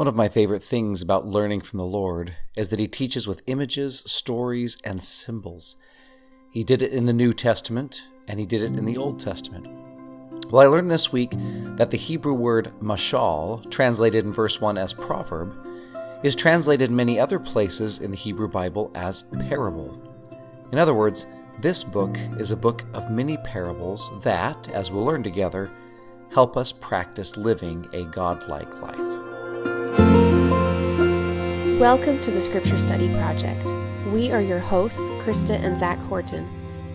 One of my favorite things about learning from the Lord is that He teaches with images, stories, and symbols. He did it in the New Testament, and He did it in the Old Testament. Well, I learned this week that the Hebrew word mashal, translated in verse 1 as proverb, is translated in many other places in the Hebrew Bible as parable. In other words, this book is a book of many parables that, as we'll learn together, help us practice living a godlike life. Welcome to the Scripture Study Project. We are your hosts, Krista and Zach Horton,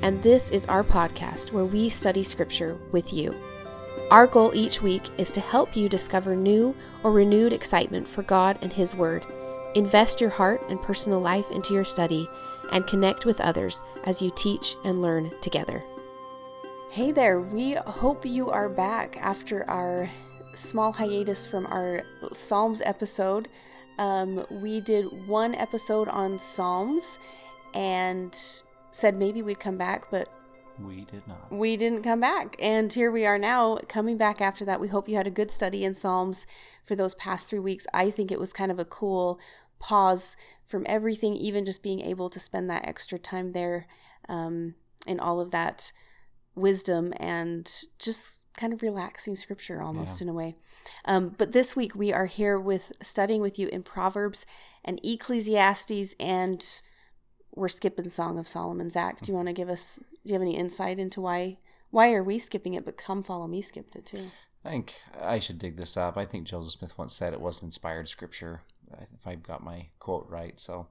and this is our podcast where we study Scripture with you. Our goal each week is to help you discover new or renewed excitement for God and His Word, invest your heart and personal life into your study, and connect with others as you teach and learn together. Hey there, we hope you are back after our small hiatus from our Psalms episode. Um, we did one episode on Psalms and said maybe we'd come back, but We did not. we didn't come back. And here we are now coming back after that. We hope you had a good study in Psalms for those past three weeks. I think it was kind of a cool pause from everything, even just being able to spend that extra time there um, and all of that wisdom and just kind of relaxing scripture almost in a way. Um, but this week we are here with studying with you in Proverbs and Ecclesiastes, and we're skipping Song of Solomon. Zach, do you want to give us? Do you have any insight into why? Why are we skipping it? But come follow me skipped it too. I think I should dig this up. I think Joseph Smith once said it wasn't inspired scripture, if I got my quote right. So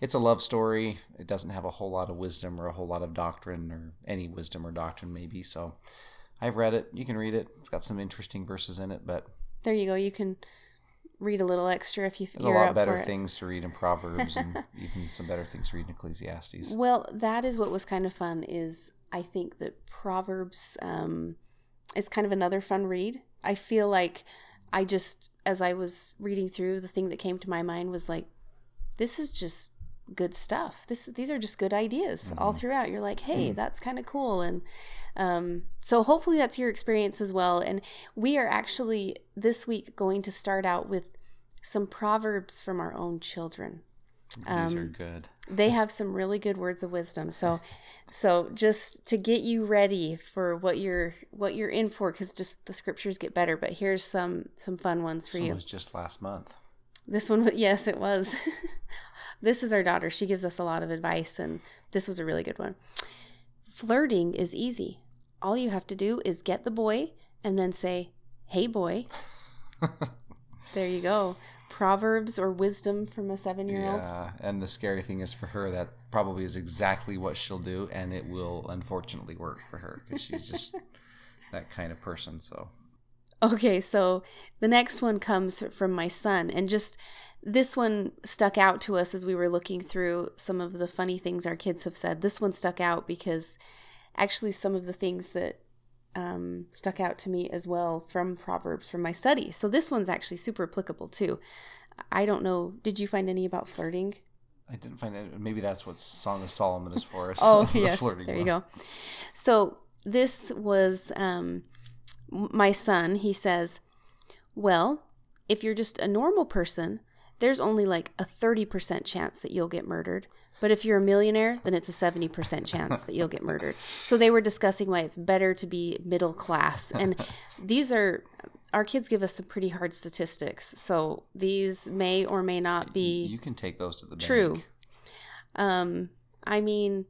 it's a love story. It doesn't have a whole lot of wisdom or a whole lot of doctrine or any wisdom or doctrine, maybe. So I've read it. You can read it. It's got some interesting verses in it, but There you go. You can read a little extra if you, there's a lot better things to read in Proverbs and even some better things to read in Ecclesiastes. Well, that is what was kind of fun. Is I think that Proverbs um, is kind of another fun read. I feel like I just, as I was reading through, the thing that came to my mind was like, this is just good stuff. This these are just good ideas all throughout. You're like, hey, that's kind of cool, and um, so hopefully that's your experience as well. And we are actually this week going to start out with some proverbs from our own children These um, are good. They have some really good words of wisdom. So so just to get you ready for what you're what you're in for because just the scriptures get better but here's some some fun ones for This one you was just last month. this one yes it was. This is our daughter. She gives us a lot of advice and this was a really good one. Flirting is easy. All you have to do is get the boy and then say hey boy. There you go proverbs or wisdom from a seven year old Yeah, and the scary thing is for her that probably is exactly what she'll do, and it will unfortunately work for her because she's just that kind of person. So Okay, so the next one comes from my son, and just this one stuck out to us as we were looking through some of the funny things our kids have said. This one stuck out because actually some of the things that um, stuck out to me as well from Proverbs from my study. So this one's actually super applicable too. I don't know. Did you find any about flirting? I didn't find it. Maybe that's what Song of Solomon is for us. Oh, yes. flirting There you one. go. So this was um, my son. He says, Well, if you're just a normal person, there's only like a 30% chance that you'll get murdered. But if you're a millionaire, then it's a 70% chance that you'll get murdered. So they were discussing why it's better to be middle class. And these are, our kids give us some pretty hard statistics. So these may or may not be You can take those to the True. bank. um, I mean,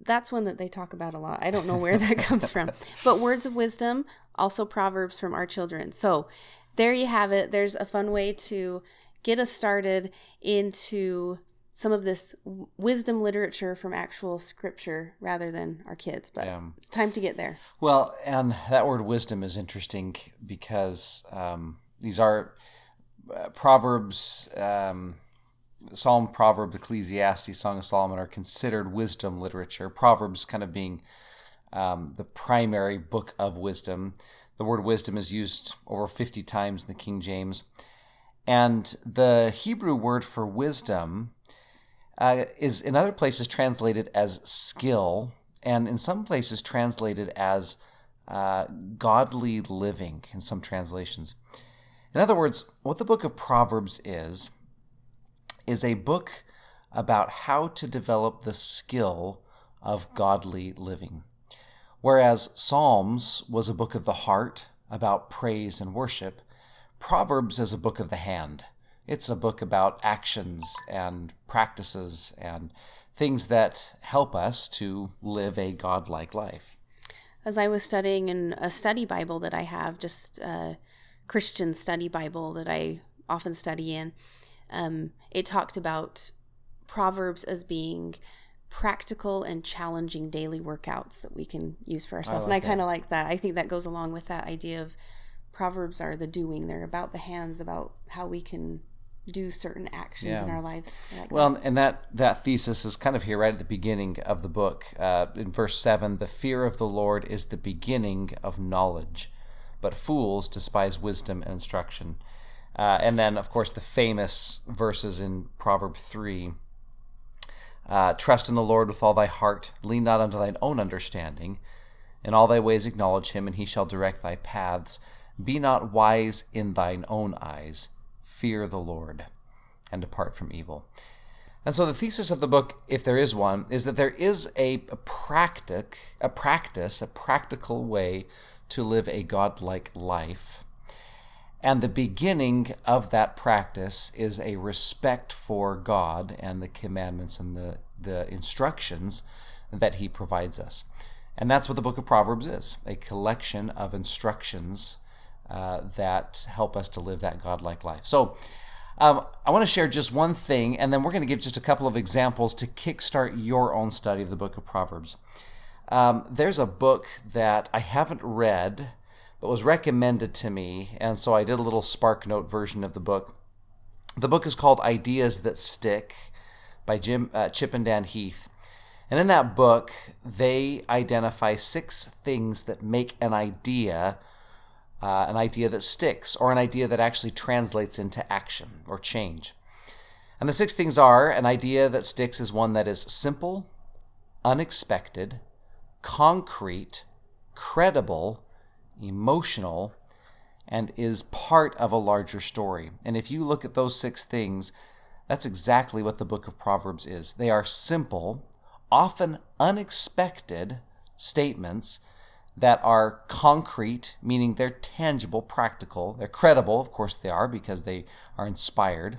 that's one that they talk about a lot. I don't know where that comes from. But words of wisdom, also proverbs from our children. So there you have it. There's a fun way to get us started into some of this wisdom literature from actual scripture rather than our kids. But Yeah. it's time to get there. Well, and that word wisdom is interesting because um, these are uh, Proverbs, um, Psalm, Proverbs, Ecclesiastes, Song of Solomon are considered wisdom literature. Proverbs kind of being um, the primary book of wisdom. The word wisdom is used over 50 times in the King James. And the Hebrew word for wisdom uh, is in other places translated as skill, and in some places translated as uh, godly living in some translations. In other words, what the book of Proverbs is, is a book about how to develop the skill of godly living. Whereas Psalms was a book of the heart about praise and worship, Proverbs is a book of the hand. It's a book about actions and practices and things that help us to live a godlike life. As I was studying in a study Bible that I have, just a Christian study Bible that I often study in, um, it talked about Proverbs as being practical and challenging daily workouts that we can use for ourselves. and I kind of like that. I think that goes along with that idea of Proverbs are the doing. They're about the hands, about how we can do certain actions yeah. in our lives. Like well, that. and that that thesis is kind of here right at the beginning of the book. Uh, in verse seven, the fear of the Lord is the beginning of knowledge, but fools despise wisdom and instruction. Uh, and then, of course, the famous verses in Proverb three. Uh, Trust in the Lord with all thy heart, lean not unto thine own understanding. In all thy ways acknowledge him, and he shall direct thy paths. Be not wise in thine own eyes fear the Lord and depart from evil. And so the thesis of the book, if there is one, is that there is a, practic, a practice, a practical way to live a godlike life. And the beginning of that practice is a respect for God and the commandments and the, the instructions that He provides us. And that's what the book of Proverbs is a collection of instructions uh, that help us to live that godlike life. So, um, I want to share just one thing, and then we're going to give just a couple of examples to kickstart your own study of the book of Proverbs. Um, there's a book that I haven't read, but was recommended to me, and so I did a little Spark Note version of the book. The book is called Ideas That Stick by Jim uh, Chip and Dan Heath. And in that book, they identify six things that make an idea uh, an idea that sticks, or an idea that actually translates into action or change. And the six things are an idea that sticks is one that is simple, unexpected, concrete, credible, emotional, and is part of a larger story. And if you look at those six things, that's exactly what the book of Proverbs is. They are simple, often unexpected statements that are concrete, meaning they're tangible, practical. They're credible, of course they are, because they are inspired.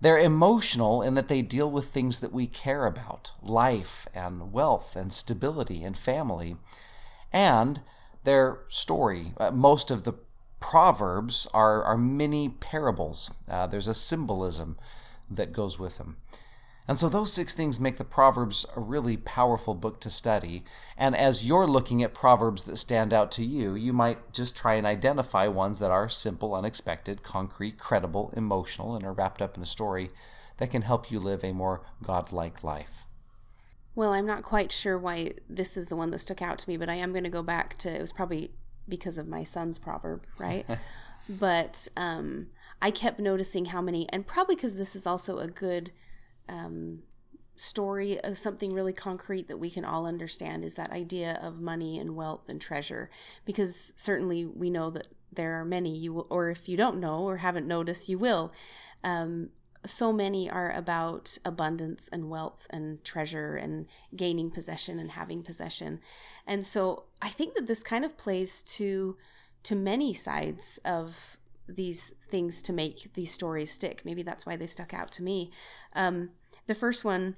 They're emotional in that they deal with things that we care about life and wealth and stability and family. And their story. Uh, most of the Proverbs are, are mini parables, uh, there's a symbolism that goes with them. And so those six things make the Proverbs a really powerful book to study. And as you're looking at Proverbs that stand out to you, you might just try and identify ones that are simple, unexpected, concrete, credible, emotional, and are wrapped up in a story that can help you live a more godlike life. Well, I'm not quite sure why this is the one that stuck out to me, but I am going to go back to it was probably because of my son's proverb, right? but um, I kept noticing how many, and probably because this is also a good um, story of something really concrete that we can all understand is that idea of money and wealth and treasure. Because certainly we know that there are many. You will, or if you don't know or haven't noticed you will. Um, so many are about abundance and wealth and treasure and gaining possession and having possession. And so i think that this kind of plays to to many sides of these things to make these stories stick. Maybe that's why they stuck out to me. Um, the first one,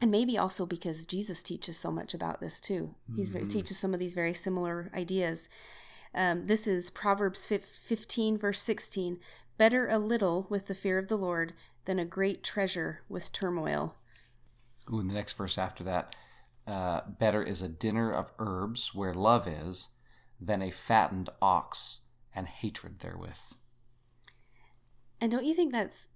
and maybe also because Jesus teaches so much about this too. He mm-hmm. teaches some of these very similar ideas. Um, this is Proverbs 15, verse 16. Better a little with the fear of the Lord than a great treasure with turmoil. Ooh, and the next verse after that uh, better is a dinner of herbs where love is than a fattened ox and hatred therewith. And don't you think that's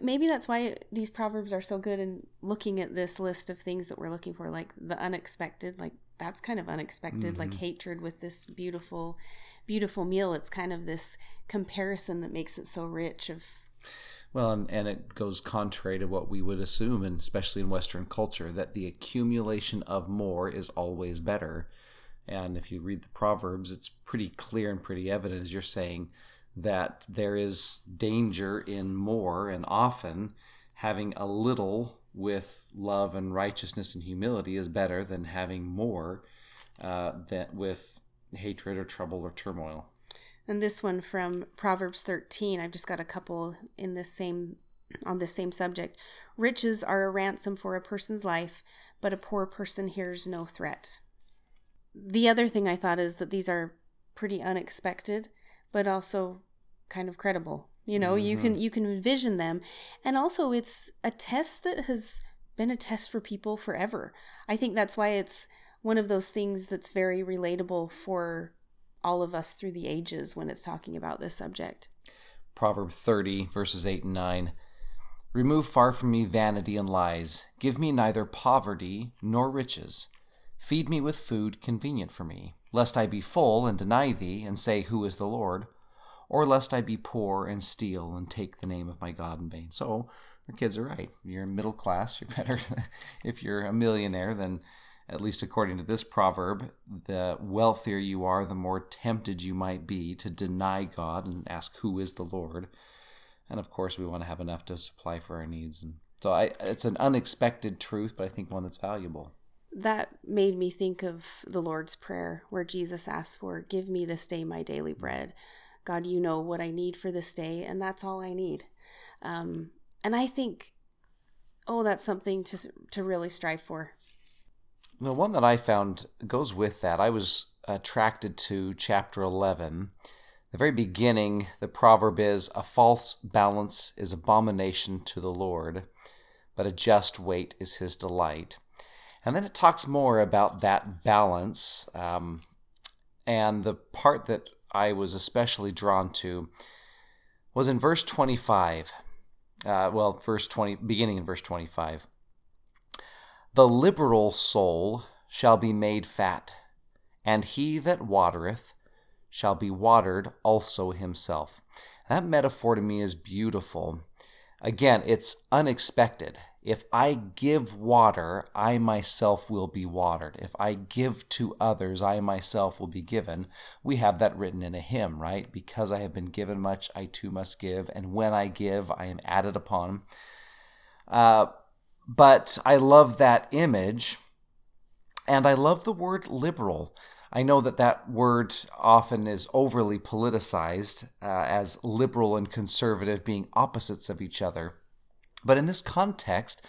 maybe that's why these proverbs are so good in looking at this list of things that we're looking for like the unexpected like that's kind of unexpected mm-hmm. like hatred with this beautiful beautiful meal it's kind of this comparison that makes it so rich of well and, and it goes contrary to what we would assume and especially in western culture that the accumulation of more is always better and if you read the proverbs it's pretty clear and pretty evident as you're saying that there is danger in more and often having a little with love and righteousness and humility is better than having more uh, that with hatred or trouble or turmoil. And this one from Proverbs 13, I've just got a couple in this same on the same subject. Riches are a ransom for a person's life, but a poor person hears no threat. The other thing I thought is that these are pretty unexpected, but also kind of credible. You know, mm-hmm. you can you can envision them, and also it's a test that has been a test for people forever. I think that's why it's one of those things that's very relatable for all of us through the ages when it's talking about this subject. Proverb 30, verses 8 and 9. Remove far from me vanity and lies. Give me neither poverty nor riches. Feed me with food convenient for me, lest I be full and deny thee, and say, Who is the Lord? Or lest I be poor and steal and take the name of my God in vain. So, your kids are right. You're middle class. You're better. if you're a millionaire, then at least according to this proverb, the wealthier you are, the more tempted you might be to deny God and ask, Who is the Lord? and of course we want to have enough to supply for our needs and so I, it's an unexpected truth but i think one that's valuable that made me think of the lord's prayer where jesus asks for give me this day my daily bread god you know what i need for this day and that's all i need um, and i think oh that's something to, to really strive for the one that i found goes with that i was attracted to chapter 11 the very beginning, the proverb is A false balance is abomination to the Lord, but a just weight is his delight. And then it talks more about that balance. Um, and the part that I was especially drawn to was in verse 25. Uh, well, verse 20, beginning in verse 25. The liberal soul shall be made fat, and he that watereth shall be watered also himself. That metaphor to me is beautiful. Again, it's unexpected. If I give water, I myself will be watered. If I give to others, I myself will be given. We have that written in a hymn, right? Because I have been given much, I too must give. And when I give, I am added upon. Uh, but I love that image. And I love the word liberal. I know that that word often is overly politicized uh, as liberal and conservative being opposites of each other. But in this context,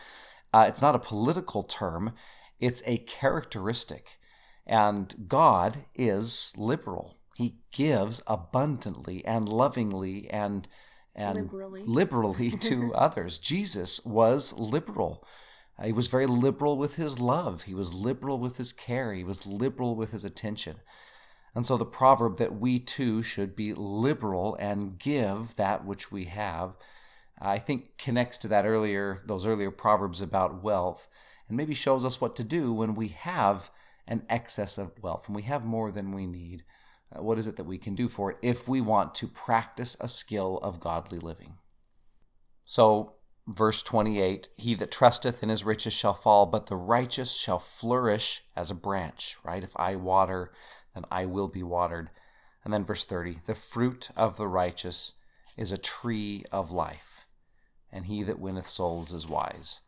uh, it's not a political term, it's a characteristic. And God is liberal. He gives abundantly and lovingly and, and liberally, liberally to others. Jesus was liberal. He was very liberal with his love. He was liberal with his care. He was liberal with his attention. And so the proverb that we too should be liberal and give that which we have, I think connects to that earlier, those earlier proverbs about wealth, and maybe shows us what to do when we have an excess of wealth and we have more than we need. Uh, what is it that we can do for it if we want to practice a skill of godly living? So, verse 28 He that trusteth in his riches shall fall, but the righteous shall flourish as a branch, right? If I water, then I will be watered. And then verse 30 The fruit of the righteous is a tree of life, and he that winneth souls is wise.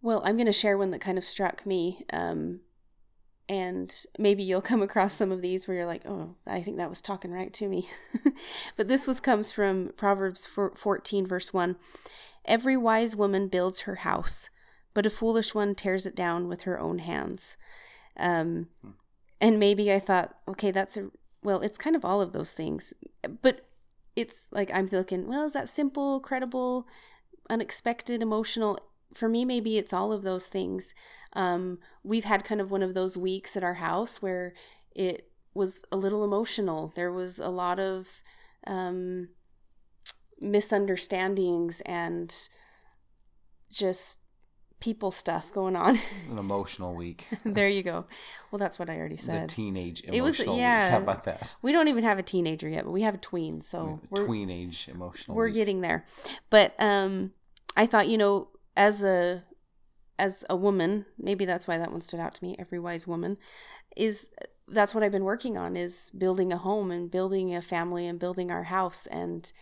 Well, I'm going to share one that kind of struck me. Um, and maybe you'll come across some of these where you're like, oh, I think that was talking right to me. but this was comes from Proverbs 14, verse 1. Every wise woman builds her house, but a foolish one tears it down with her own hands. Um, and maybe I thought, okay, that's a, well, it's kind of all of those things. But it's like, I'm thinking, well, is that simple, credible, unexpected, emotional? For me, maybe it's all of those things. Um, we've had kind of one of those weeks at our house where it was a little emotional. There was a lot of, um, misunderstandings and just people stuff going on. An emotional week. there you go. Well, that's what I already said. It's a teenage emotional it was, yeah, week. How about that? We don't even have a teenager yet, but we have a tween, so we're tweenage emotional. We're week. getting there. But um I thought, you know, as a as a woman, maybe that's why that one stood out to me, every wise woman, is that's what I've been working on is building a home and building a family and building our house. And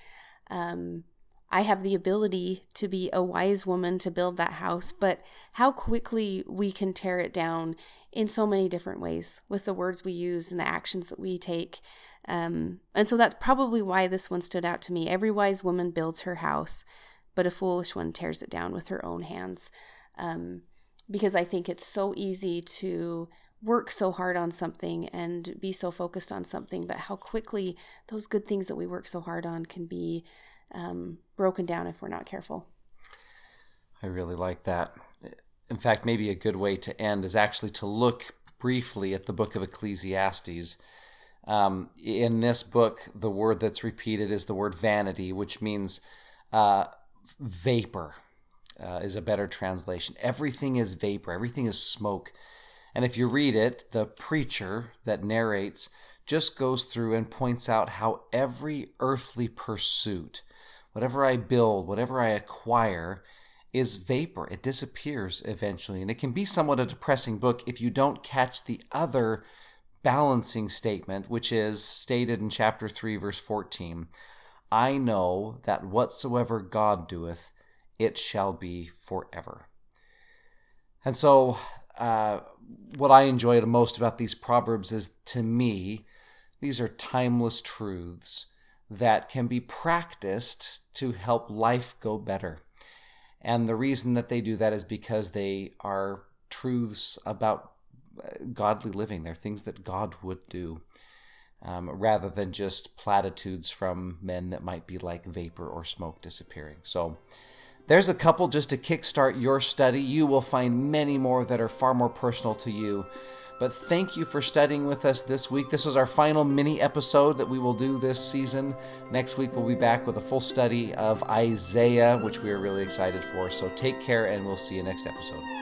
um, I have the ability to be a wise woman to build that house, but how quickly we can tear it down in so many different ways with the words we use and the actions that we take. Um, and so that's probably why this one stood out to me. Every wise woman builds her house, but a foolish one tears it down with her own hands. Um, because I think it's so easy to work so hard on something and be so focused on something, but how quickly those good things that we work so hard on can be um, broken down if we're not careful. I really like that. In fact, maybe a good way to end is actually to look briefly at the book of Ecclesiastes. Um, in this book, the word that's repeated is the word vanity, which means uh, vapor, uh, is a better translation. Everything is vapor, everything is smoke. And if you read it, the preacher that narrates just goes through and points out how every earthly pursuit, whatever I build, whatever I acquire, is vapor. It disappears eventually. And it can be somewhat a depressing book if you don't catch the other balancing statement, which is stated in chapter 3, verse 14 I know that whatsoever God doeth, it shall be forever. And so, uh, what I enjoy the most about these proverbs is to me, these are timeless truths that can be practiced to help life go better. And the reason that they do that is because they are truths about uh, godly living. They're things that God would do, um, rather than just platitudes from men that might be like vapor or smoke disappearing. So, there's a couple just to kickstart your study. You will find many more that are far more personal to you. But thank you for studying with us this week. This is our final mini episode that we will do this season. Next week, we'll be back with a full study of Isaiah, which we are really excited for. So take care, and we'll see you next episode.